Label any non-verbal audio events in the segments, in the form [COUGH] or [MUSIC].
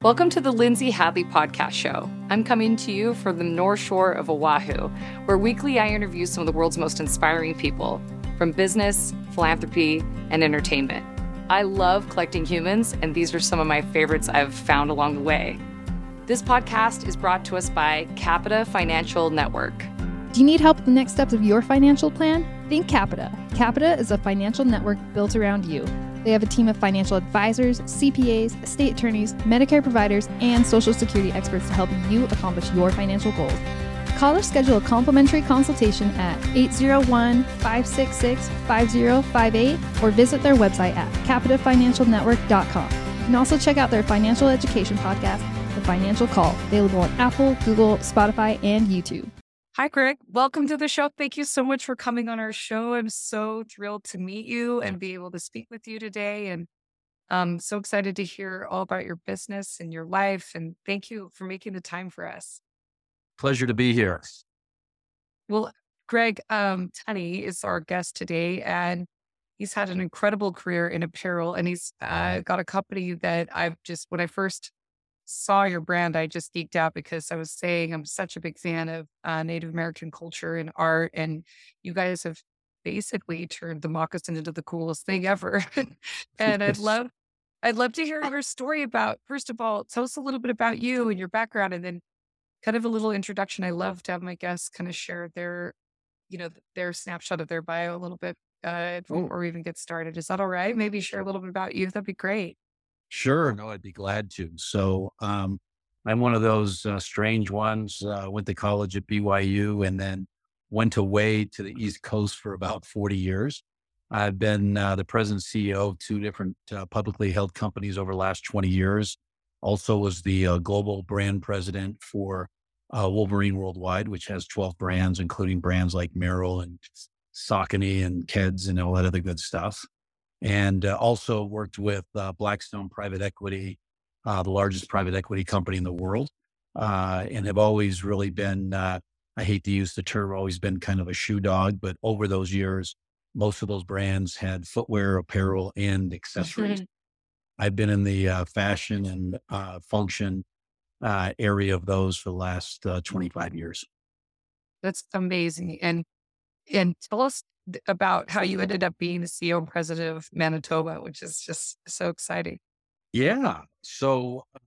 Welcome to the Lindsay Hadley Podcast Show. I'm coming to you from the North Shore of Oahu, where weekly I interview some of the world's most inspiring people from business, philanthropy, and entertainment. I love collecting humans, and these are some of my favorites I've found along the way. This podcast is brought to us by Capita Financial Network. Do you need help with the next steps of your financial plan? Think Capita. Capita is a financial network built around you. They have a team of financial advisors, CPAs, estate attorneys, Medicare providers, and Social Security experts to help you accomplish your financial goals. Call or schedule a complimentary consultation at 801 566 5058 or visit their website at capitafinancialnetwork.com. You can also check out their financial education podcast, The Financial Call, available on Apple, Google, Spotify, and YouTube. Hi, Greg. Welcome to the show. Thank you so much for coming on our show. I'm so thrilled to meet you and be able to speak with you today. And I'm so excited to hear all about your business and your life. And thank you for making the time for us. Pleasure to be here. Well, Greg um, Tunney is our guest today, and he's had an incredible career in apparel. And he's uh, got a company that I've just, when I first saw your brand, I just geeked out because I was saying I'm such a big fan of uh, Native American culture and art, and you guys have basically turned the moccasin into the coolest thing ever. [LAUGHS] and I'd [LAUGHS] love, I'd love to hear your story about. First of all, tell us a little bit about you and your background, and then kind of a little introduction. I love to have my guests kind of share their, you know, their snapshot of their bio a little bit uh, before we even get started. Is that all right? Maybe share a little bit about you. That'd be great. Sure. No, I'd be glad to. So, um, I'm one of those uh, strange ones. Uh, went to college at BYU and then went away to the East Coast for about 40 years. I've been uh, the president CEO of two different uh, publicly held companies over the last 20 years. Also was the uh, global brand president for uh, Wolverine Worldwide, which has 12 brands, including brands like Merrell and Saucony and Keds and all that other good stuff and uh, also worked with uh, Blackstone Private Equity, uh, the largest private equity company in the world, uh, and have always really been, uh, I hate to use the term, always been kind of a shoe dog, but over those years, most of those brands had footwear, apparel, and accessories. [LAUGHS] I've been in the uh, fashion and function area of those for the last 25 years. That's amazing. And and tell us about how you ended up being the CEO and president of Manitobah, which is just so exciting. Yeah. So uh,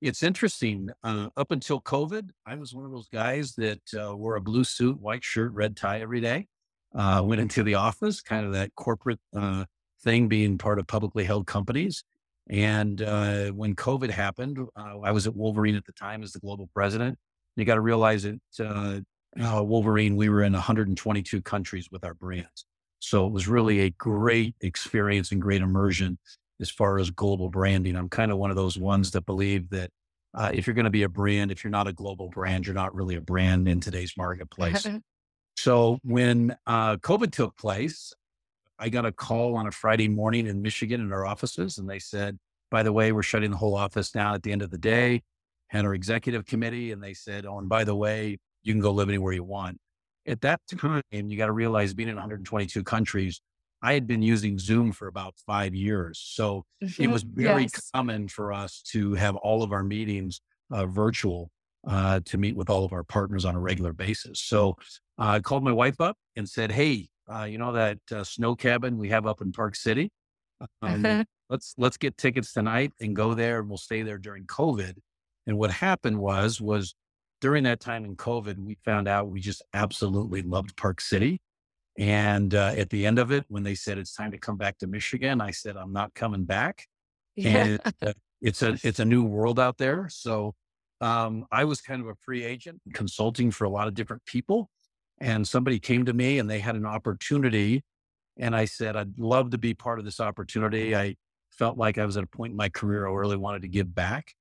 it's interesting. Uh, up until COVID, I was one of those guys that uh, wore a blue suit, white shirt, red tie every day. Uh, went into the office, kind of that corporate uh, thing, being part of publicly held companies. And uh, when COVID happened, I was at Wolverine at the time as the global president. You got to realize that uh, Wolverine, we were in 122 countries with our brands. So it was really a great experience and great immersion as far as global branding. I'm kind of one of those ones that believe that uh, if you're going to be a brand, if you're not a global brand, you're not really a brand in today's marketplace. [LAUGHS] so when uh, COVID took place, I got a call on a Friday morning in Michigan in our offices, and they said, by the way, we're shutting the whole office down at the end of the day. Had our executive committee, and they said, oh, and by the way, you can go live anywhere you want. At that time, you got to realize being in 122 countries, I had been using Zoom for about five years. So it was very yes. common for us to have all of our meetings uh, virtual uh, to meet with all of our partners on a regular basis. So uh, I called my wife up and said, Hey, uh, you know that uh, snow cabin we have up in Park City? Um, let's let's get tickets tonight and go there and we'll stay there during COVID. And what happened was was during that time in COVID, we found out we just absolutely loved Park City. And uh, at the end of it, when they said it's time to come back to Michigan, I said I'm not coming back. Yeah. And uh, it's a it's a new world out there. So um, I was kind of a free agent consulting for a lot of different people. And somebody came to me and they had an opportunity. And I said, I'd love to be part of this opportunity. I felt like I was at a point in my career I really wanted to give back.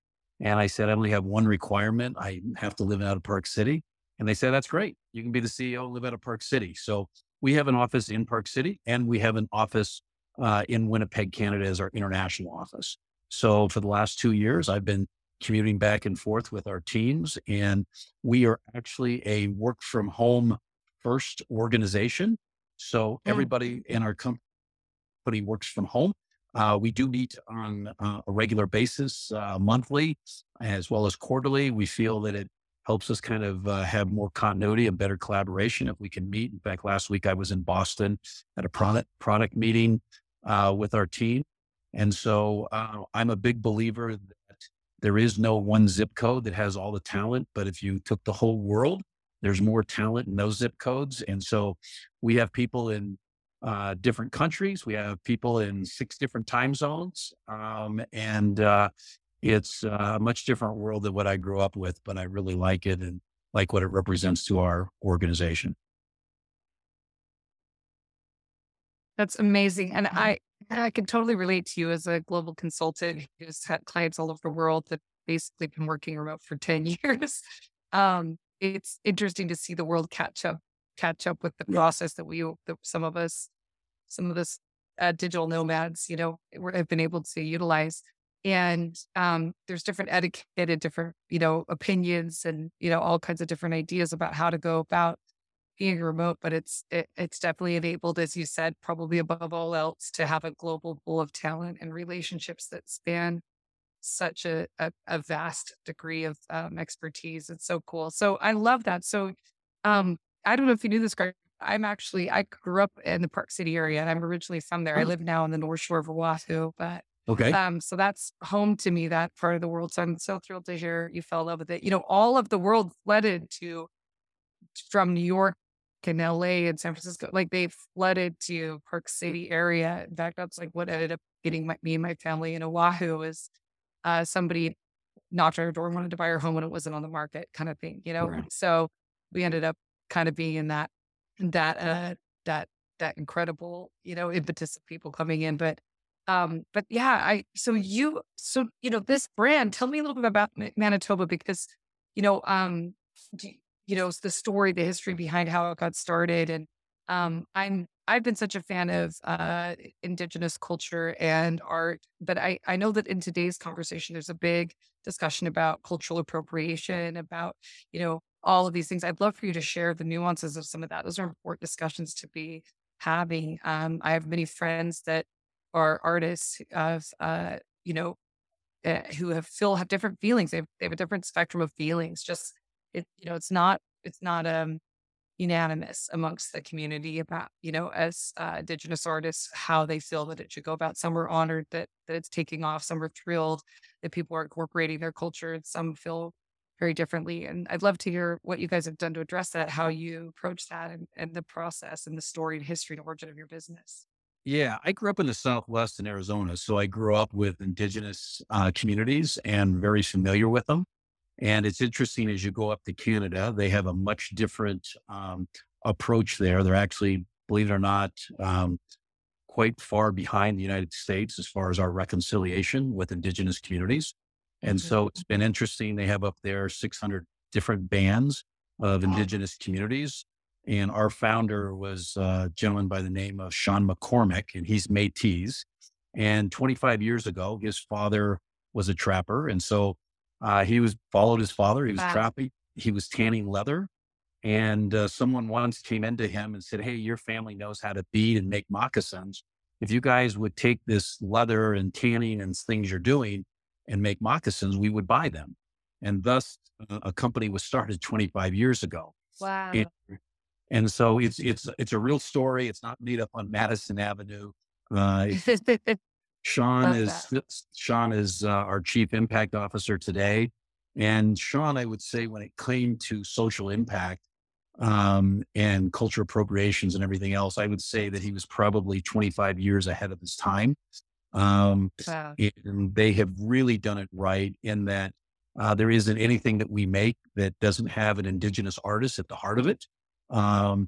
And I said, I only have one requirement. I have to live out of Park City. And they said, that's great. You can be the CEO, and live out of Park City. So we have an office in Park City and we have an office uh, in Winnipeg, Canada as our international office. So for the last two years, I've been commuting back and forth with our teams and we are actually a work from home first organization. So mm. everybody in our company works from home. Uh, we do meet on uh, a regular basis, uh, monthly as well as quarterly. We feel that it helps us kind of uh, have more continuity and better collaboration if we can meet. In fact, last week I was in Boston at a product product meeting uh, with our team, and so uh, I'm a big believer that there is no one zip code that has all the talent. But if you took the whole world, there's more talent in those zip codes, and so we have people in uh, different countries. We have people in six different time zones. Um, and uh, it's a much different world than what I grew up with, but I really like it and like what it represents to our organization. That's amazing. And I, I can totally relate to you as a global consultant who's had clients all over the world that basically been working remote for 10 [LAUGHS] years. Um, it's interesting to see the world catch up catch up with the process that we that some of us some of us uh, digital nomads you know have been able to utilize. And um, there's different etiquette different you know opinions and you know all kinds of different ideas about how to go about being remote but it's it, it's definitely enabled as you said probably above all else to have a global pool of talent and relationships that span such a, a, a vast degree of um, expertise. It's so cool. So i love that. So um, I don't know if you knew this, Greg. I'm actually, I grew up in the Park City area and I'm originally from there. I oh. live now on the North Shore of Oahu, but okay. Um, so that's home to me, that part of the world. So I'm so thrilled to hear you fell in love with it. You know, all of the world flooded to from New York and LA and San Francisco, like they flooded to Park City area. In fact, that's like what ended up getting my, me and my family in Oahu is uh, somebody knocked on our door and wanted to buy our home when it wasn't on the market kind of thing, you know? Right. So we ended up kind of being in that that uh that that incredible you know impetus of people coming in but um but yeah i so you so you know this brand tell me a little bit about manitobah because you know um you know the story the history behind how it got started and um i'm i've been such a fan of uh indigenous culture and art but i i know that in today's conversation there's a big discussion about cultural appropriation about you know all of these things. I'd love for you to share the nuances of some of that. Those are important discussions to be having. Um, I have many friends that are artists of, uh, you know, uh, who have feel have different feelings. They have, they have a different spectrum of feelings. Just it, you know, it's not it's not um unanimous amongst the community about you know as uh, indigenous artists how they feel that it should go about. Some are honored that that it's taking off. Some are thrilled that people are incorporating their culture. Some feel very differently. And I'd love to hear what you guys have done to address that, how you approach that and, and the process and the story and history and origin of your business. Yeah, I grew up in the Southwest in Arizona. So I grew up with indigenous uh, communities and very familiar with them. And it's interesting as you go up to Canada, they have a much different um, approach there. They're actually, believe it or not, um, quite far behind the United States as far as our reconciliation with indigenous communities. And mm-hmm. so it's been interesting. They have up there 600 different bands of indigenous communities. And our founder was a gentleman by the name of Sean McCormick, and he's Métis. And 25 years ago, his father was a trapper. And so uh, he was followed his father. He was wow. trapping, he was tanning leather. And uh, someone once came into him and said, Hey, your family knows how to bead and make moccasins. If you guys would take this leather and tanning and things you're doing and make moccasins, we would buy them. And thus, uh, a company was started 25 years ago. Wow. and so it's it's it's a real story. It's not made up on Madison Avenue. Uh, [LAUGHS] Sean is. Sean is uh, our chief impact officer today, and Sean, I would say, when it came to social impact um, and culture appropriations and everything else, I would say that he was probably 25 years ahead of his time. Um, wow. And they have really done it right in that uh, there isn't anything that we make that doesn't have an indigenous artist at the heart of it. Um,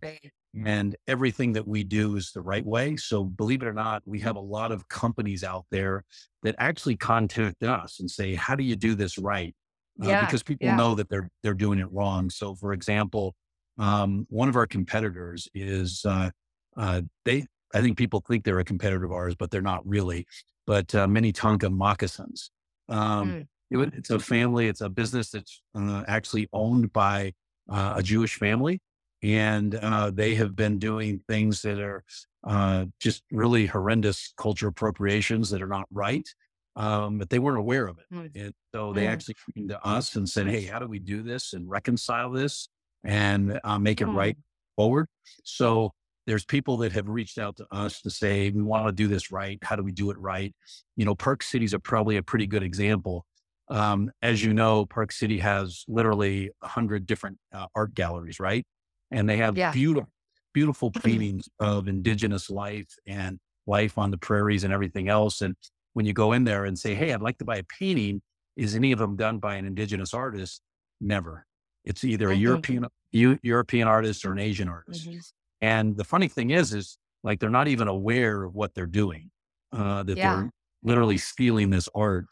and everything that we do is the right way. So believe it or not, we have a lot of companies out there that actually contact us and say, how do you do this right? Uh, yeah, because people yeah. know that they're, they're doing it wrong. So for example, um, one of our competitors is, uh, uh, they, I think people think they're a competitor of ours, but they're not really. But uh, Minnetonka Moccasins. Um, mm. it, it's a family, it's a business that's uh, actually owned by uh, a Jewish family. And uh, they have been doing things that are uh, just really horrendous culture appropriations that are not right. Um, but they weren't aware of it. Mm. And so they Mm. actually came to us and said, Hey, how do we do this and reconcile this and uh, make it right forward? So there's people that have reached out to us to say, we want to do this right. How do we do it right? You know, Park Cities are probably a pretty good example. Um, as you know, Park City has literally a hundred different uh, art galleries, right? And they have Yeah. beautiful, beautiful paintings of indigenous life and life on the prairies and everything else. And when you go in there and say, Hey, I'd like to buy a painting, is any of them done by an indigenous artist? Never. It's either a Mhm. European, Eu- European artist or an Asian artist. Mhm. And the funny thing is, is like they're not even aware of what they're doing, uh, that Yeah. they're literally stealing this art.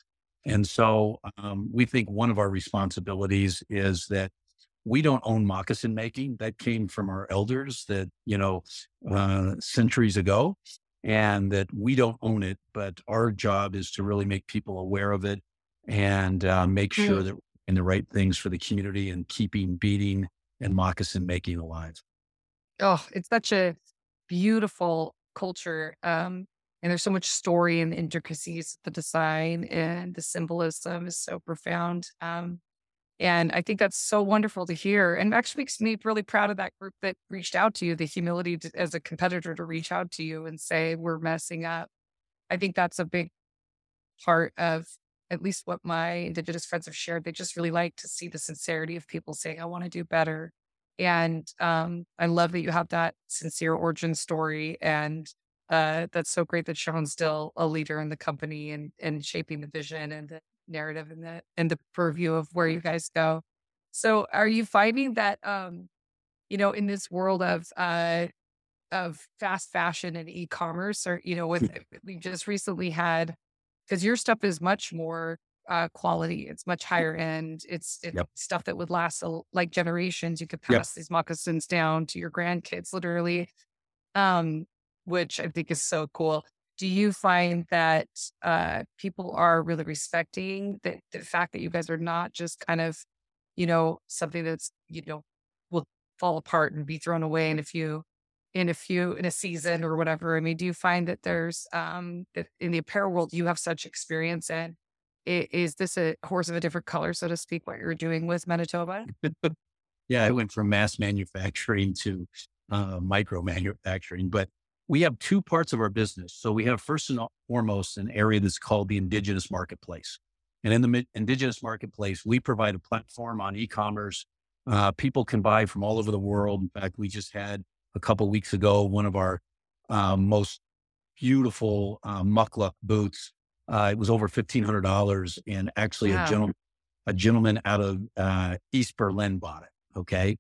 And so um, we think one of our responsibilities is that we don't own moccasin making. That came from our elders that, you know, uh, centuries ago, and that we don't own it. But our job is to really make people aware of it and uh, make sure Mm. that we're doing the right things for the community and keeping beading and moccasin making alive. Oh, it's such a beautiful culture. Um, and there's so much story and intricacies of the design and the symbolism is so profound. Um, and I think that's so wonderful to hear. And actually makes me really proud of that group that reached out to you, the humility to, as a competitor to reach out to you and say, we're messing up. I think that's a big part of at least what my Indigenous friends have shared. They just really like to see the sincerity of people saying, I want to do better. And um, I love that you have that sincere origin story. And uh, that's so great that Sean's still a leader in the company and, and shaping the vision and the narrative and the and the purview of where you guys go. So are you finding that um, you know, in this world of uh of fast fashion and e-commerce or, you know, with we just recently had because your stuff is much more uh, quality. It's much higher end. It's, it's Yep. stuff that would last a, like generations. You could Yep. pass these moccasins down to your grandkids, literally, um, which I think is so cool. Do you find that uh, people are really respecting the, the fact that you guys are not just kind of, you know, something that's you know will fall apart and be thrown away in a few in a few in a season or whatever. I mean, do you find that there's um that in the apparel world you have such experience in? Is this a horse of a different color, so to speak, what you're doing with Manitobah? yeah, I went from mass manufacturing to uh, micro manufacturing, but we have two parts of our business. So we have first and foremost an area that's called the indigenous marketplace. And in the indigenous marketplace, we provide a platform on e-commerce. Uh, people can buy from all over the world. In fact, we just had a couple weeks ago one of our um, most beautiful uh, boots. Uh, it was over fifteen hundred dollars, and actually Wow. a gentleman, a gentleman out of uh, East Berlin bought it. Okay,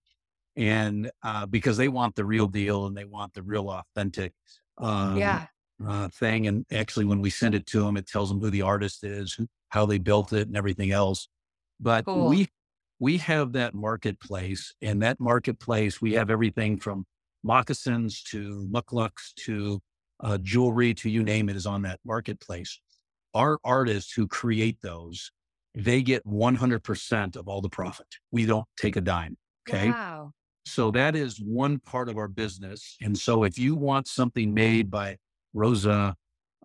and uh, because they want the real deal and they want the real authentic um, yeah. uh, thing. And actually, when we send it to them, it tells them who the artist is, who- how they built it, and everything else. But Cool. we we have that marketplace, and that marketplace we have everything from moccasins to mukluks to uh, jewelry to you name it is on that marketplace. Our artists who create those, they get 100% of all the profit. We don't take a dime. Okay. Wow. So that is one part of our business. And so if you want something made by Rosa,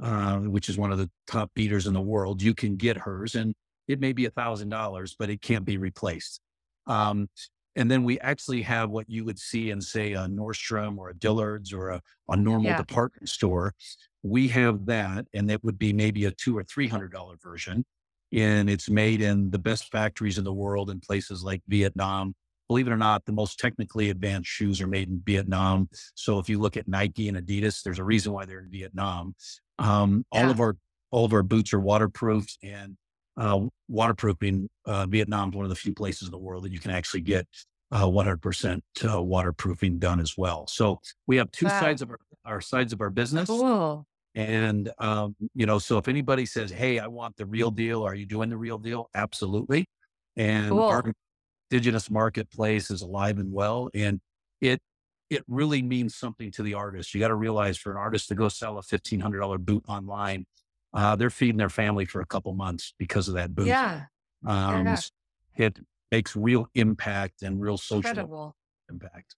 uh, which is one of the top beaders in the world, you can get hers and it may be a thousand dollars, but it can't be replaced. Um, and then we actually have what you would see in say a Nordstrom or a Dillard's or a, a normal Yeah. department store. We have that and it would be maybe a two or three hundred dollar version. And it's made in the best factories in the world in places like Vietnam, believe it or not, the most technically advanced shoes are made in Vietnam. So if you look at Nike and Adidas, there's a reason why they're in Vietnam. Um, all of our all of our boots are waterproof and uh, waterproofing. Uh, Vietnam is one of the few places in the world that you can actually get uh, 100% uh, waterproofing done as well. So we have two Wow. sides of our, our sides of our business. Cool. And, um, you know, so if anybody says, Hey, I want the real deal, are you doing the real deal? Absolutely. And Cool. our indigenous marketplace is alive and well. And it, it really means something to the artist. You got to realize for an artist to go sell a $1,500 boot online, uh, they're feeding their family for a couple months because of that boot. Yeah. Um. It makes real impact and real social Incredible. impact.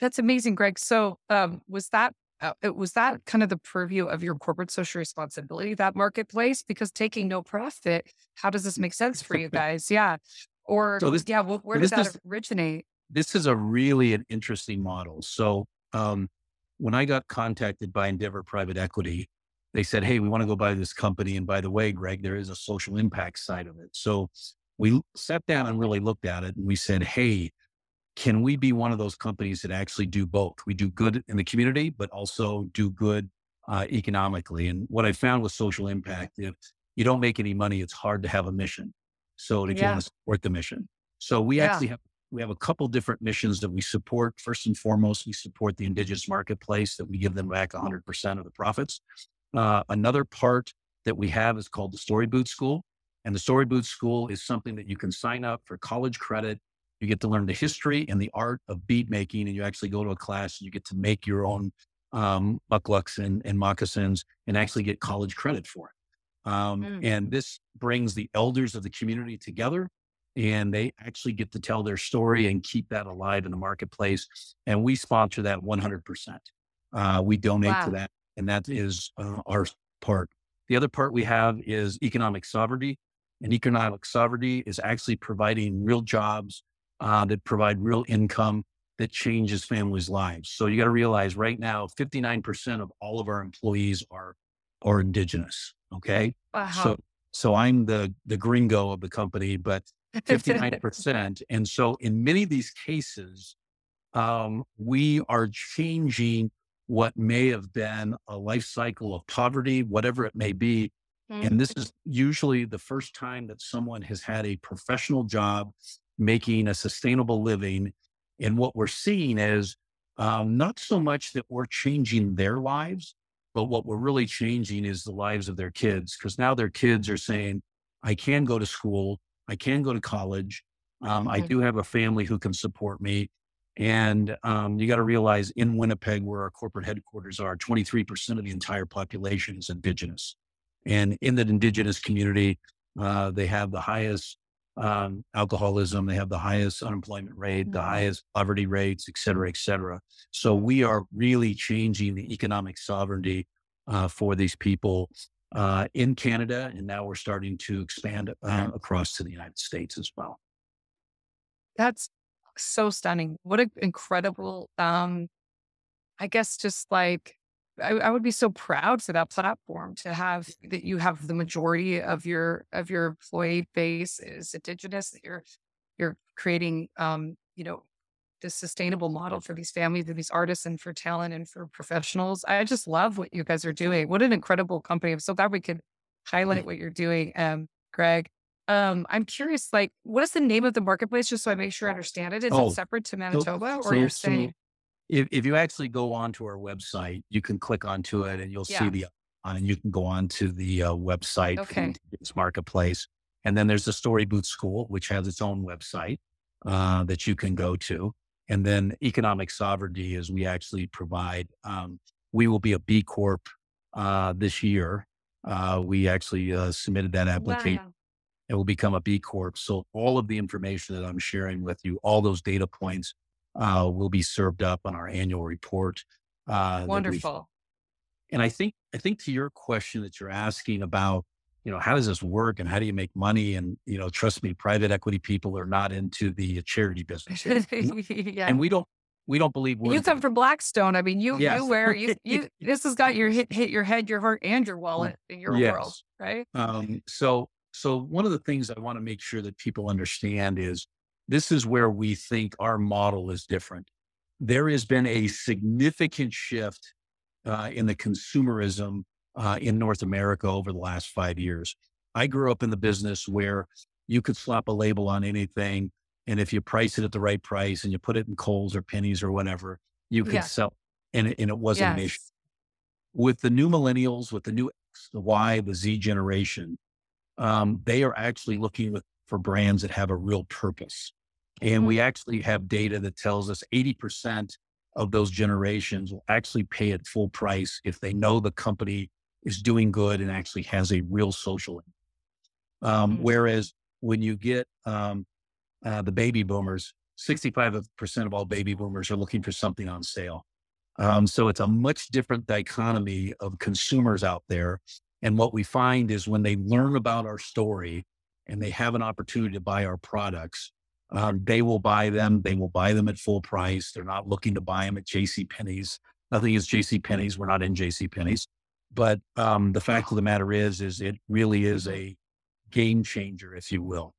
That's amazing, Greg. So, um, was that uh, it was that kind of the purview of your corporate social responsibility, that marketplace? Because taking no profit, how does this make sense for you [LAUGHS] guys? Yeah. Or, So this- yeah, wh- where did that is- originate? this is a really an interesting model. So um, when I got contacted by Endeavor Private Equity, they said, "Hey, we want to go buy this company." And by the way, Greg, there is a social impact side of it. So we sat down and really looked at it, and we said, "Hey, can we be one of those companies that actually do both? We do good in the community, but also do good uh, economically." And what I found with social impact, if you don't make any money, it's hard to have a mission. So if you Yeah. want to support the mission, so we Yeah. actually have we have a couple different missions that we support. First and foremost, we support the indigenous marketplace that we give them back 100% of the profits. Uh, another part that we have is called the Story Boot School. And the Story Boot School is something that you can sign up for college credit. You get to learn the history and the art of bead making, and you actually go to a class and you get to make your own um, mukluks and, and moccasins and actually get college credit for it. Um, Mm. And this brings the elders of the community together and they actually get to tell their story and keep that alive in the marketplace. And we sponsor that 100%. Uh, we donate Wow. to that, and that is uh, our part. The other part we have is economic sovereignty. And economic sovereignty is actually providing real jobs uh, that provide real income that changes families' lives. So you got to realize right now, 59% of all of our employees are are indigenous. Okay. Wow. So so I'm the the gringo of the company, but [LAUGHS] 59%. And so in many of these cases, um, we are changing what may have been a life cycle of poverty, whatever it may be. Mm. And this is usually the first time that someone has had a professional job making a sustainable living. And what we're seeing is um, not so much that we're changing their lives, but what we're really changing is the lives of their kids. Because now their kids are saying, I can go to school, I can go to college, um, I Mhm. do have a family who can support me. And um, you got to realize in Winnipeg, where our corporate headquarters are, 23% of the entire population is Indigenous. And in that Indigenous community, uh, they have the highest um, alcoholism, they have the highest unemployment rate, the Mhm. highest poverty rates, et cetera, et cetera. So we are really changing the economic sovereignty uh, for these people uh, in Canada. And now we're starting to expand uh, across to the United States as well. That's so stunning. What an incredible, um, I guess just like I, I would be so proud for that platform to have that you have the majority of your of your employee base is indigenous, that you're you're creating um, you know, this sustainable model for these families and these artists and for talent and for professionals. I just love what you guys are doing. What an incredible company. I'm so glad we could highlight what you're doing, um, Greg. Um, I'm curious, like, what is the name of the marketplace, just so I make sure I understand it? Is Oh, it separate to Manitobah, or so- you're so saying? If, if you actually go onto our website, you can click onto it and you'll see the uh, and you can go on to the uh, website Okay. Marketplace. And then there's the Story Boot School, which has its own website uh, that you can go to. And then economic sovereignty is we actually provide, um, we will be a B Corp uh, this year. Uh, we actually uh, submitted that application Wow. It will become a B Corp. So all of the information that I'm sharing with you, all those data points uh, will be served up on our annual report. Uh, Wonderful. And I think, I think to your question that you're asking about, you know, how does this work and how do you make money? And, you know, trust me, private equity people are not into the charity [LAUGHS] business. yeah. and we don't, we don't believe you come from Blackstone. I mean, you Yes. you wear you [LAUGHS] you. This has got your hit hit your head, your heart, and your wallet in your Yes. world, right? Um, so, so one of the things I want to make sure that people understand is this is where we think our model is different. There has been a significant shift uh, in the consumerism uh, in North America over the last five years. I grew up in the business where you could slap a label on anything, and if you price it at the right price and you put it in Kohl's or Penney's or whatever, you could Yeah. sell, and it, and it wasn't an issue with the new millennials, with the new X, the Y, the Z generation, um, they are actually looking with, for brands that have a real purpose. And Mhm. we actually have data that tells us 80% of those generations will actually pay at full price if they know the company is doing good and actually has a real social. impact. Um, Mhm. Whereas when you get um, uh, the baby boomers, 65% of all baby boomers are looking for something on sale. Um, so it's a much different dichotomy of consumers out there. And what we find is when they learn about our story and they have an opportunity to buy our products, um, they will buy them. They will buy them at full price. They're not looking to buy them at J.C. Penney's. Nothing is J.C. Penney's. We're not in J.C. Penney's. But um, the fact of the matter is, is it really is a game changer, if you will,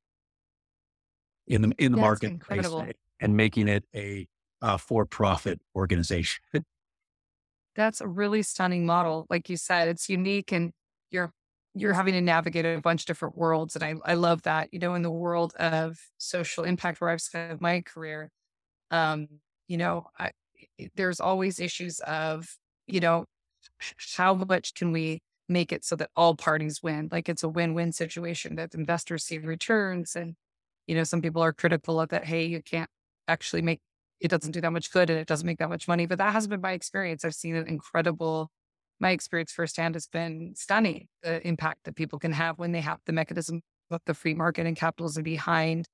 in the in the That's marketplace and making it a uh, for-profit organization. [LAUGHS] That's a really stunning model. Like you said, it's unique and you're you're having to navigate a bunch of different worlds. And I, I love that, you know, in the world of social impact where I've spent my career, um, you know, I, there's always issues of, you know, how much can we make it so that all parties win? Like it's a win-win situation that investors see returns. And, you know, some people are critical of that. Hey, you can't actually make it doesn't do that much good and it doesn't make that much money. But that hasn't been my experience. I've seen an incredible, my experience firsthand has been stunning. The impact that people can have when they have the mechanism of the free market and capitalism behind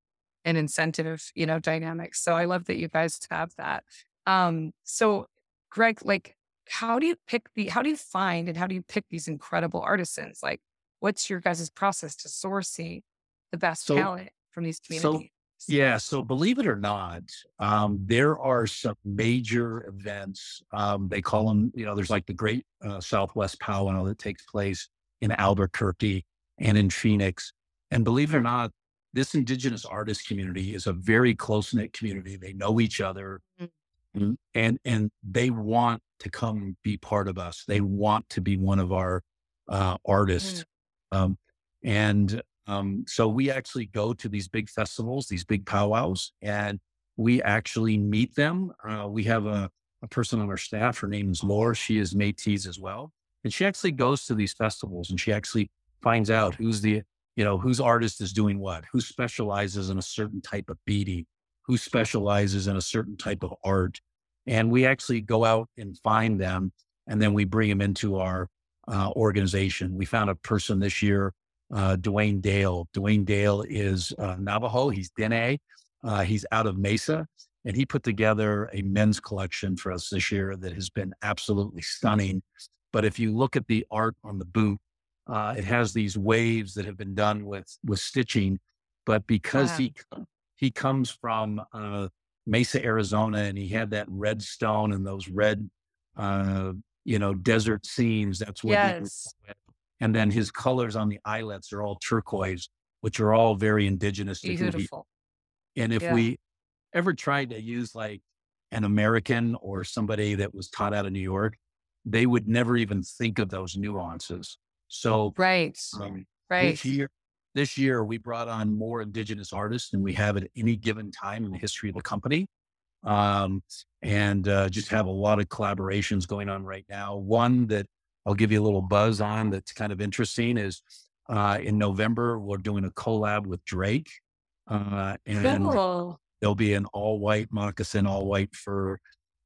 an incentive, you know, dynamics. So I love that you guys have that. Um, so Greg, like, how do you pick the, how do you find and how do you pick these incredible artisans? Like, what's your guys' process to sourcing the best So- talent from these so communities? Yeah. So believe it or not, um, there are some major events. Um, they call them, you know, there's like the Great uh, Southwest Powwow that takes place in Albuquerque and in Phoenix. And believe it or not, this indigenous artist community is a very close knit community. They know each other, Mm. Mm, and and they want to come be part of us. They want to be one of our uh, artists. Um, and um, so we actually go to these big festivals, these big powwows, and we actually meet them. Uh, we have a, a person on our staff. Her name is Laura. She is Métis as well, and she actually goes to these festivals and she actually finds out who's the you know whose artist is doing what, who specializes in a certain type of beading, who specializes in a certain type of art, and we actually go out and find them, and then we bring them into our uh, organization. We found a person this year uh, Dwayne Dale. Dwayne Dale is uh, Navajo. He's Dene. Uh, he's out of Mesa, and he put together a men's collection for us this year that has been absolutely stunning. But if you look at the art on the boot, uh, it has these waves that have been done with with stitching. But because Wow. he he comes from uh, Mesa, Arizona, and he had that red stone and those red, uh, you know, desert scenes. That's what he Yes. And then his colors on the eyelets are all turquoise, which are all very indigenous to. Beautiful. And if Yeah. we ever tried to use like an American or somebody that was taught out of New York, they would never even think of those nuances. So Right. um, Right. this year, this year we brought on more indigenous artists than we have at any given time in the history of the company. Um, and uh, just have a lot of collaborations going on right now. One that I'll give you a little buzz on that's kind of interesting is uh, in November, we're doing a collab with Drake. Uh, and Cool. there'll be an all white moccasin, all white fur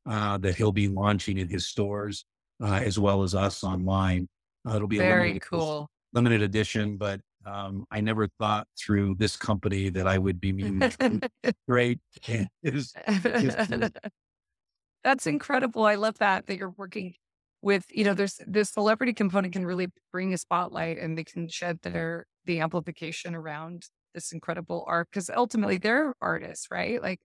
uh, that he'll be launching in his stores uh, as well as us online. Uh, it'll be a Very limited, cool. limited edition, but um, I never thought through this company that I would be meeting great. [LAUGHS] Is That's incredible. I love that that you're working with, you know, there's this celebrity component can really bring a spotlight and they can shed their the amplification around this incredible art because ultimately they're artists, right? Like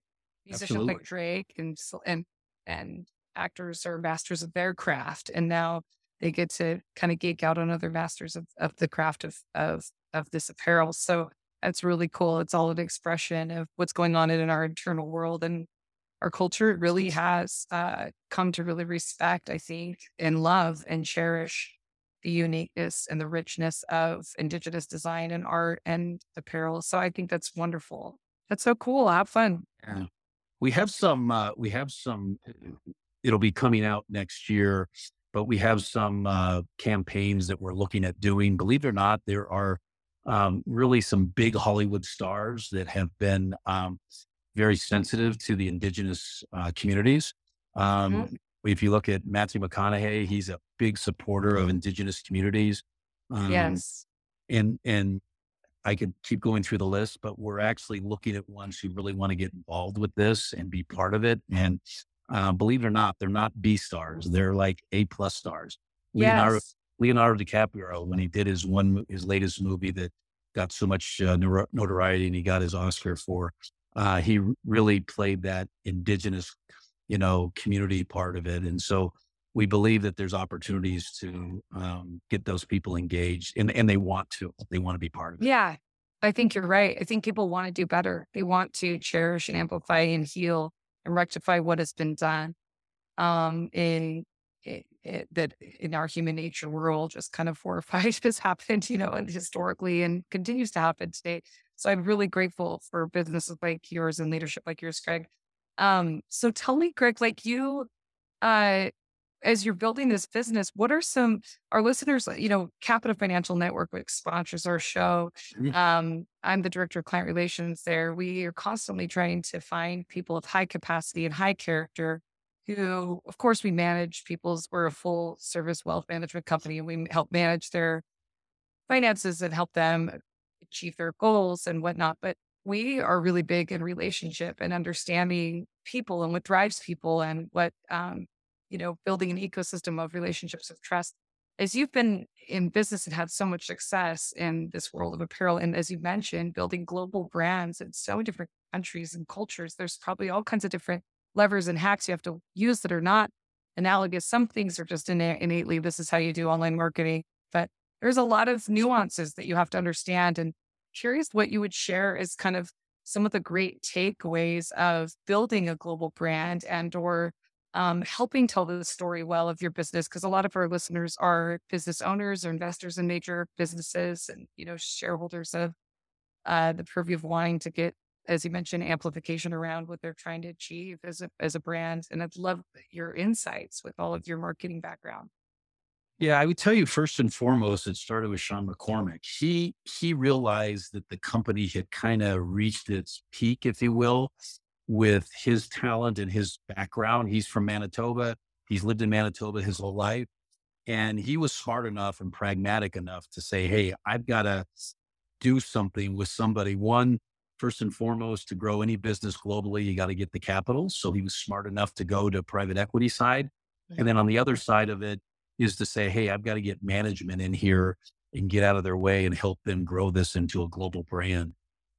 musicians Absolutely. like Drake and and and actors are masters of their craft, and now they get to kind of geek out on other masters of, of the craft of of of this apparel. So that's really cool. It's all an expression of what's going on in our internal world and our culture really has uh, come to really respect, I think, and love and cherish the uniqueness and the richness of indigenous design and art and apparel. So I think that's wonderful. That's so cool. Have fun. Yeah. We have some, uh, we have some, it'll be coming out next year, but we have some uh, campaigns that we're looking at doing. Believe it or not, there are um, really some big Hollywood stars that have been um, very sensitive to the indigenous uh, communities. Um, If you look at Matthew McConaughey, he's a big supporter of indigenous communities. Um, yes. and and I could keep going through the list, but we're actually looking at ones who really want to get involved with this and be part of it. And uh, believe it or not, they're not B stars. They're like A plus stars. Leonardo, Yes. Leonardo DiCaprio, when he did his one, his latest movie that got so much uh, notoriety and he got his Oscar for, uh, he really played that indigenous, you know, community part of it. And so we believe that there's opportunities to um, get those people engaged and, and they want to, they want to be part of it. Yeah. I think you're right. I think people want to do better. They want to cherish and amplify and heal and rectify what has been done. Um, in it, it, that in our human nature world, just kind of five has [LAUGHS] happened, you know, and historically and continues to happen today. So I'm really grateful for businesses like yours and leadership like yours, Greg. Um, so tell me, Greg, like you, uh, as you're building this business, what are some our listeners? You know, Capital Financial Network, which sponsors our show. Mhm. Um, I'm the director of client relations there. We are constantly trying to find people of high capacity and high character who, of course, we manage people's, we're a full service wealth management company and we help manage their finances and help them achieve their goals and whatnot. But we are really big in relationship and understanding people and what drives people and what, um, you know, building an ecosystem of relationships of trust. As you've been in business and had so much success in this world of apparel, and as you mentioned, building global brands in so many different countries and cultures, there's probably all kinds of different levers and hacks you have to use that are not analogous. Some things are just inna- innately, this is how you do online marketing, but there's a lot of nuances that you have to understand. And curious what you would share is kind of some of the great takeaways of building a global brand and or um, helping tell the story well of your business because a lot of our listeners are business owners or investors in major businesses and you know shareholders of uh, the purview of wanting to get as you mentioned amplification around what they're trying to achieve as a as a brand and i'd love your insights with all of your marketing background Yeah, I would tell you first and foremost, it started with Sean McCormick. He he realized that the company had kind of reached its peak, if you will, with his talent and his background. He's from Manitoba. He's lived in Manitoba his whole life. And he was smart enough and pragmatic enough to say, Hey, I've got to do something with somebody. One, first and foremost, to grow any business globally, you got to get the capital. So he was smart enough to go to private equity side. And mm-hmm. then on the other side of it, is to say, hey, I've got to get management in here and get out of their way and help them grow this into a global brand.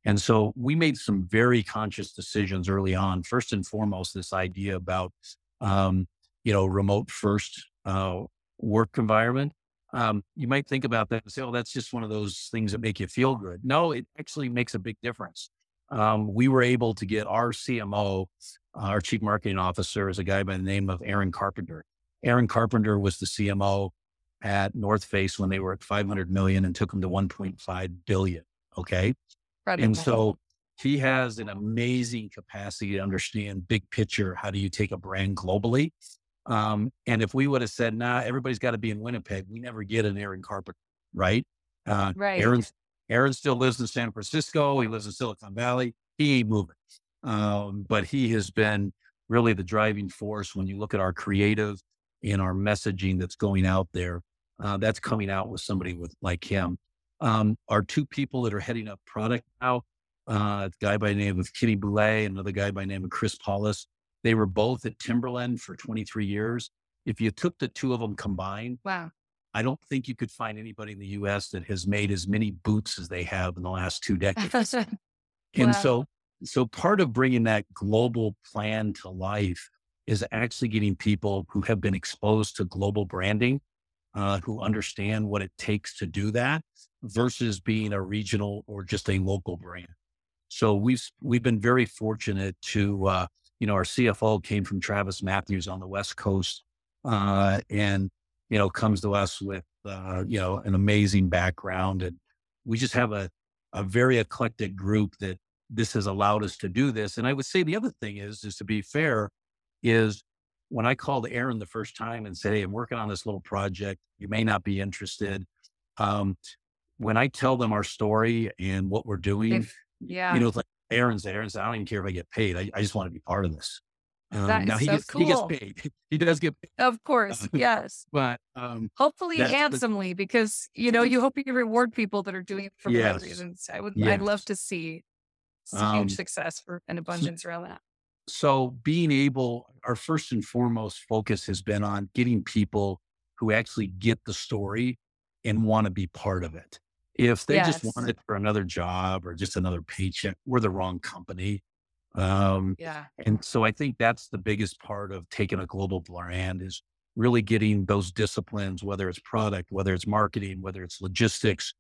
And so we made some very conscious decisions early on. First and foremost, this idea about, um, you know, remote first uh, work environment. Um, you might think about that and say, oh, that's just one of those things that make you feel good. No, it actually makes a big difference. Um, we were able to get our CMO, our chief marketing officer, is a guy by the name of Aaron Carpenter. Aaron Carpenter was the CMO at North Face when they were at 500 million and took them to 1.5 billion. Okay. And so he has an amazing capacity to understand big picture. How do you take a brand globally? Um, and if we would have said, nah, everybody's got to be in Winnipeg, we never get an Aaron Carpenter, right? Uh, right Aaron, Aaron still lives in San Francisco. He lives in Silicon Valley. He ain't moving. Um, but he has been really the driving force when you look at our creative and our messaging that's going out there. Uh, that's coming out with somebody with like him. Um, our two people that are heading up product now, uh, a guy by the name of Kitty Boulay, another guy by the name of Chris Paulus. They were both at Timberland for 23 years. If you took the two of them combined, wow I don't think you could find anybody in the US that has made as many boots as they have in the last two decades. [LAUGHS] Wow. And so, so part of bringing that global plan to life is actually getting people who have been exposed to global branding, uh, who understand what it takes to do that versus being a regional or just a local brand. So we've, we've been very fortunate to, uh, you know, our CFO came from Travis Matthews on the West Coast, uh, and, you know, comes to us with, uh, you know, an amazing background. And we just have a, a very eclectic group that this has allowed us to do this. And I would say the other thing is, is to be fair, is when I called Aaron the first time and said, Hey, I'm working on this little project. You may not be interested. Um, when I tell them our story and what we're doing, If- yeah you know, it's like Aaron's Aaron said, I don't even care if I get paid. I, I just want to be part of this. Um, That now is he so gets, he gets cool. paid. [LAUGHS] He does get paid, of course yes but, um, Hopefully That's the- handsomely, because you know you hope you reward people that are doing it for Yes. reasons. I would, I'd love to see some Um, huge success for an abundance around that. So being able, our first and foremost focus has been on getting people who actually get the story and want to be part of it. If they just want it for another job or just another paycheck, we're the wrong company. Um, Yeah. and so I think that's the biggest part of taking a global brand is really getting those disciplines, whether it's product, whether it's marketing, whether it's logistics,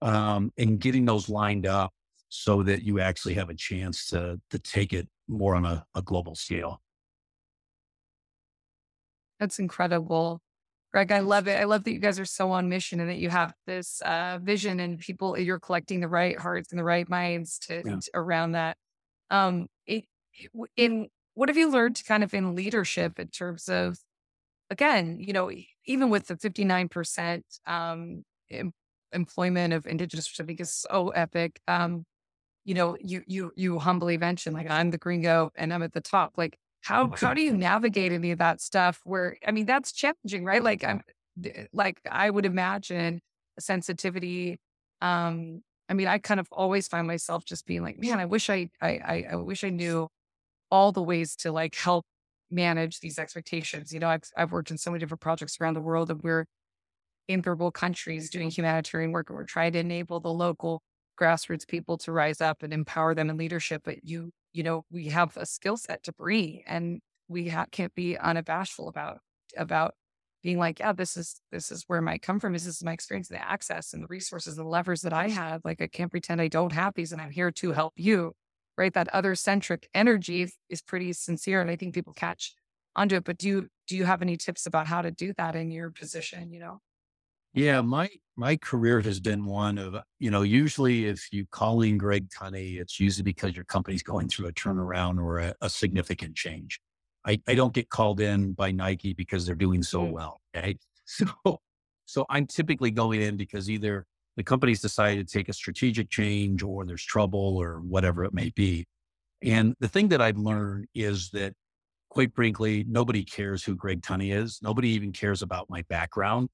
um, and getting those lined up so that you actually have a chance to to take it more on a, a global scale. That's incredible. Greg, I love it. I love that you guys are so on mission and that you have this uh, vision and people, you're collecting the right hearts and the right minds to, Yeah. to- around that. Um, it, in what have you learned to kind of in leadership in terms of, again, you know, even with the 59% um, em- employment of indigenous, which I think is so epic. Um, you know, you you you humbly mentioned like I'm the gringo and I'm at the top. Like how how do you [LAUGHS] navigate any of that stuff? Where I mean that's challenging, right? Like I'm like I would imagine a sensitivity. Um, I mean, I kind of always find myself just being like, man, I wish I I I, I wish I knew all the ways to like help manage these expectations. You know, I've I've worked in so many different projects around the world and we're in third world countries doing humanitarian work and we're trying to enable the local grassroots people to rise up and empower them in leadership. But you, you know, we have a skill set to bring and we ha- can't be unabashful about, about being like, yeah, this is, this is where might come from. This is my experience, the access and the resources, the levers that I have. Like, I can't pretend I don't have these and I'm here to help you. Right. That other centric energy is- is pretty sincere. And I think people catch onto it. But do you, do you have any tips about how to do that in your position? You know? Yeah, my my career has been one of, you know, usually if you call in Greg Tunney, it's usually because your company's going through a turnaround or a, a significant change. I, I don't get called in by Nike because they're doing so Mm. well. Okay. [LAUGHS] So so I'm typically going in because either the company's decided to take a strategic change or there's trouble or whatever it may be. And the thing that I've learned is that quite frankly, nobody cares who Greg Tunney is. Nobody even cares about my background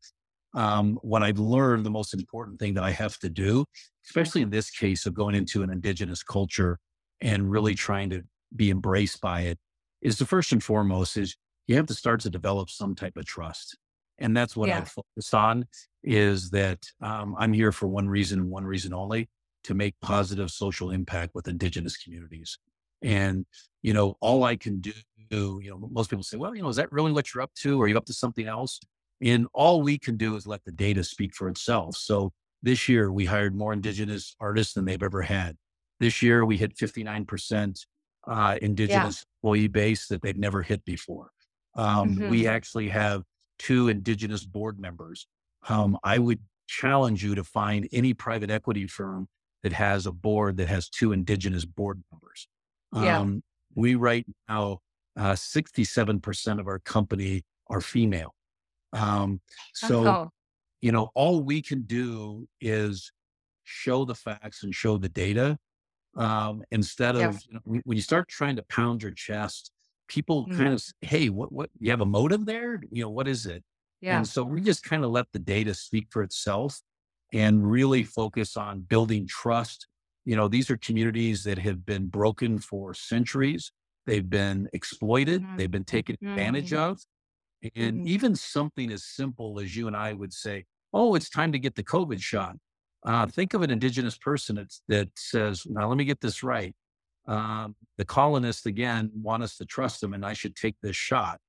um, what I've learned, the most important thing that I have to do, especially in this case of going into an indigenous culture and really trying to be embraced by it, is the first and foremost is you have to start to develop some type of trust. And that's what Yeah. I've focused on is that um, I'm here for one reason and one reason only to make positive social impact with indigenous communities. And, you know, all I can do, you know, most people say, well, you know, is that really what you're up to? Are you up to something else? And all we can do is let the data speak for itself. So this year we hired more indigenous artists than they've ever had. This year we hit 59% uh, indigenous employee base that they've never hit before. Um, Mhm. We actually have two indigenous board members. Um, I would challenge you to find any private equity firm that has a board that has two indigenous board members. Yeah. Um, we right now, uh, 67% of our company are female. Um, so, oh, you know, all we can do is show the facts and show the data. Um, instead of, Yeah. you know, when you start trying to pound your chest, people Mhm. kind of, Hey, what, what, you have a motive there? You know, what is it? yeah. And so we just kind of let the data speak for itself and really focus on building trust. You know, these are communities that have been broken for centuries. They've been exploited. Mhm. They've been taken advantage Mhm. of. And Mhm. even something as simple as you and I would say, Oh, it's time to get the COVID shot. Uh, think of an indigenous person that says, now let me get this right. Um, the colonists again want us to trust them and I should take this shot.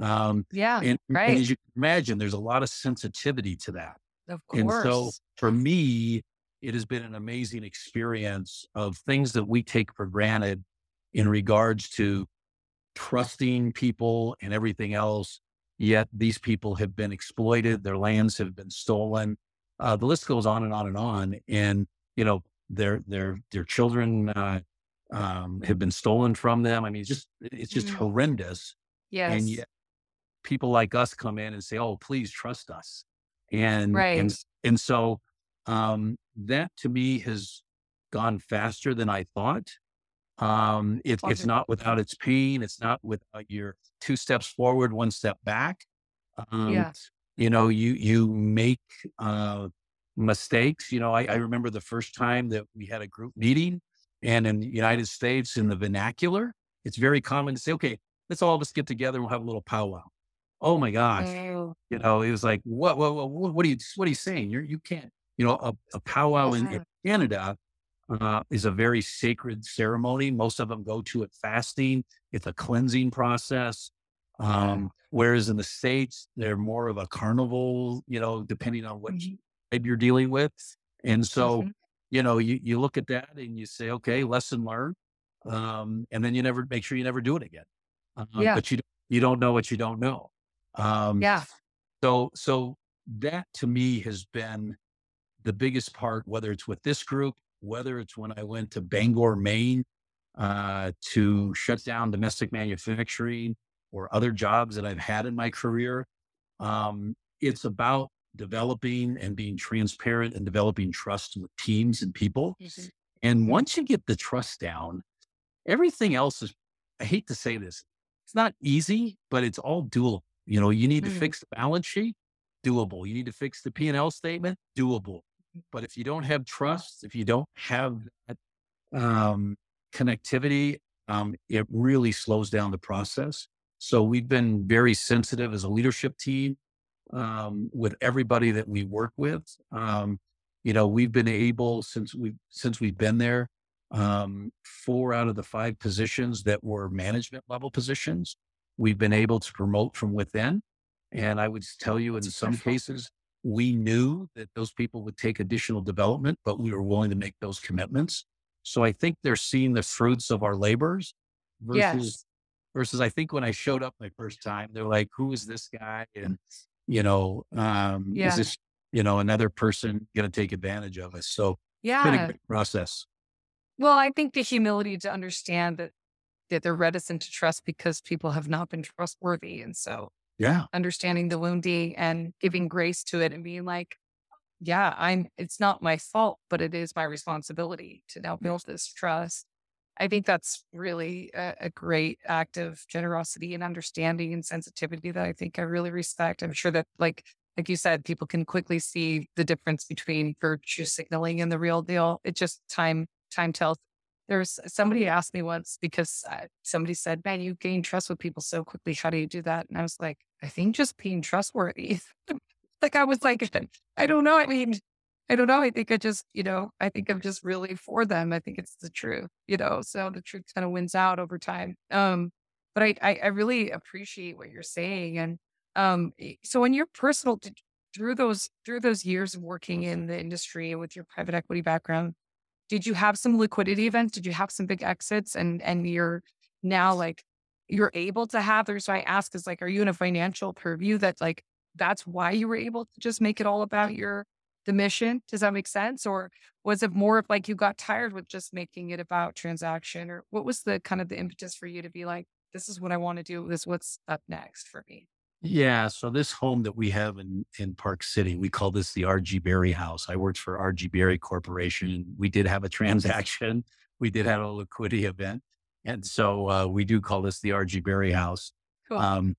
Um, Yeah. and, and right. as you can imagine, there's a lot of sensitivity to that. Of course. And so for me, it has been an amazing experience of things that we take for granted in regards to trusting people and everything else. Yet these people have been exploited, their lands have been stolen. Uh, the list goes on and on and on. And, you know, their, their, their children, uh, um, have been stolen from them. I mean, it's just, it's just Mhm. horrendous. yes. And yet people like us come in and say, "Oh, please trust us," and Right. and and so um, that to me has gone faster than I thought. Um, it, it's not without its pain. It's not without your two steps forward, one step back. Um, Yeah. You know, you you make uh, mistakes. You know, I, I remember the first time that we had a group meeting, and in the United States, in the vernacular, it's very common to say, okay, let's all of us get together and we'll have a little powwow. Oh my gosh. Oh, You know, it was like, what, what, what, what what are you, what are you saying? You're, you can't, you know, a, a powwow in, in Canada uh, is a very sacred ceremony. Most of them go to it fasting. It's a cleansing process. Um, whereas in the States, they're more of a carnival, you know, depending on what Mhm. tribe you're dealing with. And so, Mhm. you know, you, you look at that and you say, okay, lesson learned. Um, and then you never make sure you never do it again. Uh, Yeah. But you, don't- you don't know what you don't know. Um, yeah. so, so that to me has been the biggest part, whether it's with this group, whether it's when I went to Bangor, Maine, uh, to shut down domestic manufacturing or other jobs that I've had in my career. Um, it's about developing and being transparent and developing trust with teams and people. Mhm. And once you get the trust down, everything else is, I hate to say this, it's not easy, but it's all doable. You know, you need to Mhm. fix the balance sheet, doable. You need to fix the P&L statement, doable. But if you don't have trust, if you don't have that um, connectivity, um, it really slows down the process. So we've been very sensitive as a leadership team um, with everybody that we work with. Um, you know, we've been able since we since we've been there, um, four out of the five positions that were management level positions, we've been able to promote from within. And I would tell you, in some cases, we knew that those people would take additional development, but we were willing to make those commitments. So I think they're seeing the fruits of our labors versus Yes. versus I think when I showed up my first time, they're like, who is this guy? And, you know, um, Yeah. is this, you know, another person going to take advantage of us? So it's been a Yeah. process. Well, I think the humility to understand that that they're reticent to trust because people have not been trustworthy. And so Yeah. understanding the wounding and giving grace to it and being like, yeah, I'm it's not my fault, but it is my responsibility to now build this trust. I think that's really a, a great act of generosity and understanding and sensitivity that I think I really respect. I'm sure that like like you said, people can quickly see the difference between virtue signaling and the real deal. It just time time tells. There's somebody asked me once because uh, somebody said, "Man, you gain trust with people so quickly. How do you do that?" And I was like, "I think just being trustworthy." [LAUGHS] like I was like, I don't know. I mean, I don't know. I think I just, you know, I think I'm just really for them. I think it's the truth, you know. So the truth kind of wins out over time. Um, but I, I, I really appreciate what you're saying. And um, e- so in your personal did- through those through those years of working in the industry with your private equity background, did you have some liquidity events? Did you have some big exits? And and you're now like you're able to have. There's why I ask is like, are you in a financial purview that like that's why you were able to just make it all about your the mission? Does that make sense? Or was it more of like you got tired with just making it about transaction? Or what was the kind of the impetus for you to be like, this is what I want to do. This is what's up next for me. Yeah. So this home that we have in, in Park City, we call this the RG Barry House. I worked for RG Barry Corporation. We did have a [LAUGHS] transaction. We did have a liquidity event. And so uh, we do call this the RG Barry House. Cool. Um,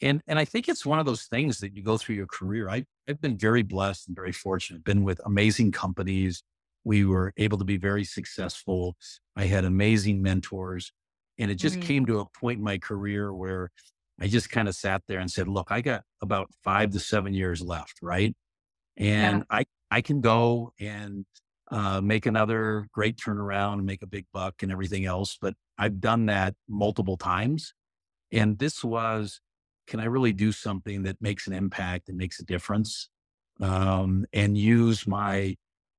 and and I think it's one of those things that you go through your career. I, I've been very blessed and very fortunate. Been with amazing companies. We were able to be very successful. I had amazing mentors, and it just Mhm. came to a point in my career where I just kind of sat there and said, "Look, I got about five to seven years left, right? And I I can go and uh, make another great turnaround and make a big buck and everything else. But I've done that multiple times. And this was, can I really do something that makes an impact and makes a difference um, and use my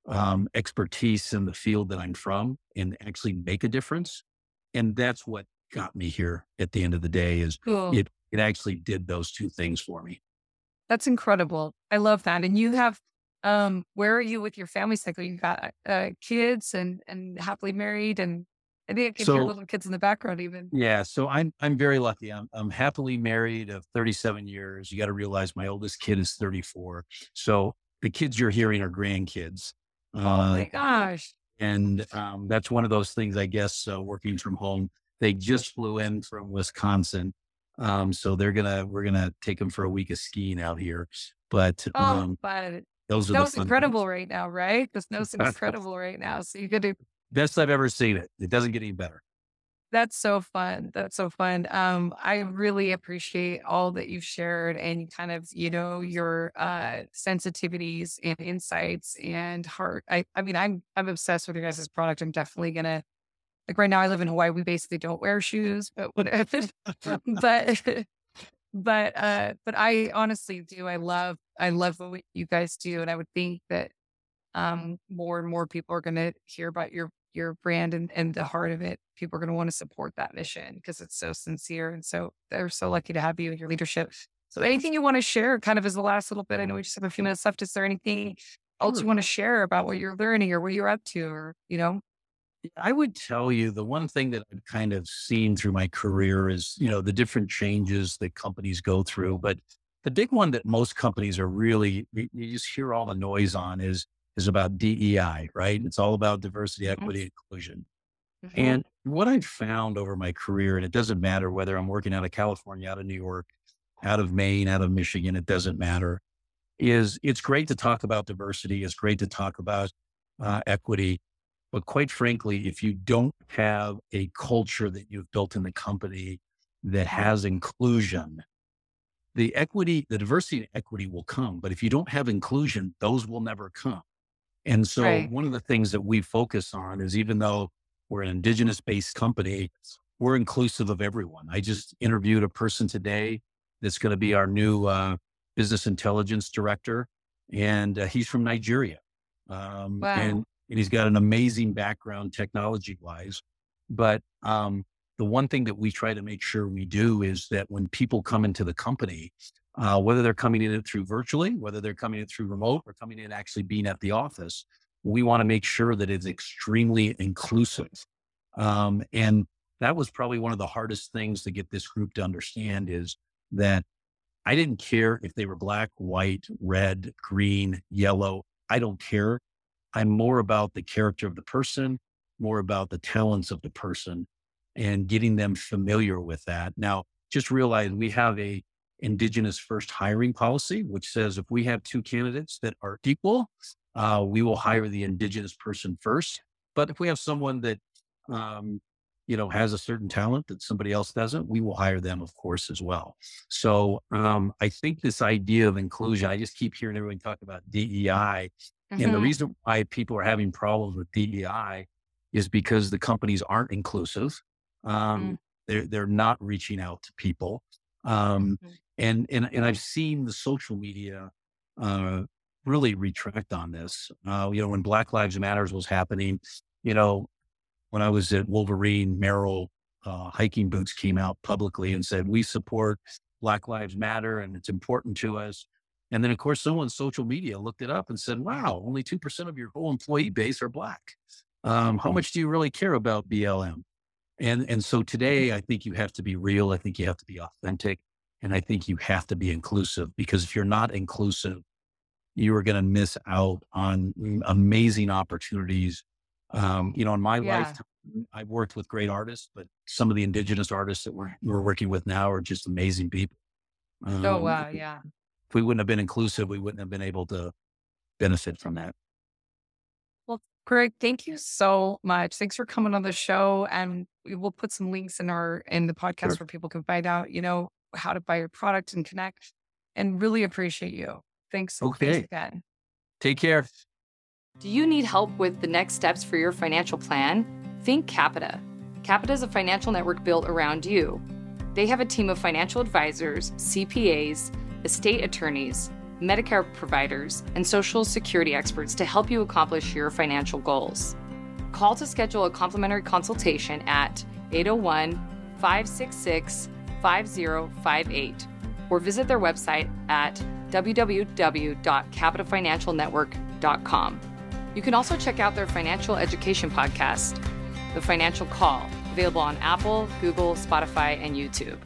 um, expertise in the field that I'm from and actually make a difference? And that's what got me here at the end of the day is Cool. it, it actually did those two things for me. That's incredible. I love that. And you have, um, where are you with your family cycle? You got uh, kids and and happily married, and I think I can hear little kids in the background even. Yeah, so I'm I'm very lucky. I'm I'm happily married of 37 years. You got to realize my oldest kid is 34. So the kids you're hearing are grandkids. oh my Uh, gosh. and um, that's one of those things, I guess. Uh, working from home, they just flew in from Wisconsin, um, so they're gonna we're gonna take them for a week of skiing out here. But Oh, um, but those are snow's incredible things. right now, right? The snow's [LAUGHS] incredible right now. So you could do Best I've ever seen it. It doesn't get any better. That's so fun. That's so fun. Um, I really appreciate all that you've shared and kind of, you know, your uh sensitivities and insights and heart. I I mean, I'm I'm obsessed with your guys' product. I'm definitely gonna like right now I live in Hawaii. We basically don't wear shoes, but whatever. [LAUGHS] [LAUGHS] but but uh but I honestly do. I love I love what you guys do. And I would think that um more and more people are gonna hear about your your brand and, and the heart of it, people are going to want to support that mission because it's so sincere. And so they're so lucky to have you and your leadership. So anything you want to share kind of as the last little bit, I know we just have a few minutes left. Is there anything else you want to share about what you're learning or what you're up to or, you know? I would tell you the one thing that I've kind of seen through my career is, you know, the different changes that companies go through. But the big one that most companies are really, you just hear all the noise on is is about DEI, right? It's all about diversity, Mm-hmm. equity, inclusion. Mhm. And what I've found over my career, and it doesn't matter whether I'm working out of California, out of New York, out of Maine, out of Michigan, it doesn't matter, is it's great to talk about diversity. It's great to talk about uh, equity. But quite frankly, if you don't have a culture that you've built in the company that has inclusion, the equity, the diversity and equity will come. But if you don't have inclusion, those will never come. And so Right. one of the things that we focus on is even though we're an indigenous based company, we're inclusive of everyone. I just interviewed a person today that's going to be our new uh, business intelligence director, and uh, he's from Nigeria. Um, Wow. and, and he's got an amazing background technology wise. But um, the one thing that we try to make sure we do is that when people come into the company, uh, whether they're coming in through virtually, whether they're coming in through remote or coming in actually being at the office, we want to make sure that it's extremely inclusive. Um, and that was probably one of the hardest things to get this group to understand is that I didn't care if they were black, white, red, green, yellow. I don't care. I'm more about the character of the person, more about the talents of the person and getting them familiar with that. Now, just realize we have a indigenous first hiring policy, which says if we have two candidates that are equal, uh, we will hire the indigenous person first. But if we have someone that, um, you know, has a certain talent that somebody else doesn't, we will hire them, of course, as well. So um, I think this idea of inclusion, I just keep hearing everyone talk about DEI. And the Mhm. reason why people are having problems with DEI is because the companies aren't inclusive. Um, Mm. They're they're not reaching out to people. Um, Mhm. and and and I've seen the social media uh, really retract on this. Uh, you know, when Black Lives Matters was happening, you know, when I was at Wolverine, Merrell uh, hiking boots came out publicly and said we support Black Lives Matter and it's important to us. And then, of course, someone on social media looked it up and said, "Wow, only two percent of your whole employee base are black. Um, how much do you really care about BLM?" And and so today, I think you have to be real. I think you have to be authentic, and I think you have to be inclusive because if you're not inclusive, you are going to miss out on amazing opportunities. Um, you know, in my Yeah. lifetime, I've worked with great artists, but some of the indigenous artists that we're we're working with now are just amazing people. Oh, Um, wow. Yeah. If we wouldn't have been inclusive, we wouldn't have been able to benefit from that. Well, Greg, thank you so much. Thanks for coming on the show. And we will put some links in our in the podcast Sure. where people can find out, you know, how to buy your product and connect. And really appreciate you. Thanks. Thanks Okay. again. Take care. Do you need help with the next steps for your financial plan? Think Capita. Capita is a financial network built around you. They have a team of financial advisors, CPAs, estate attorneys, Medicare providers, and Social Security experts to help you accomplish your financial goals. Call to schedule a complimentary consultation at 801 566 5058 or visit their website at www.capitafinancialnetwork.com. You can also check out their financial education podcast, The Financial Call, available on Apple, Google, Spotify, and YouTube.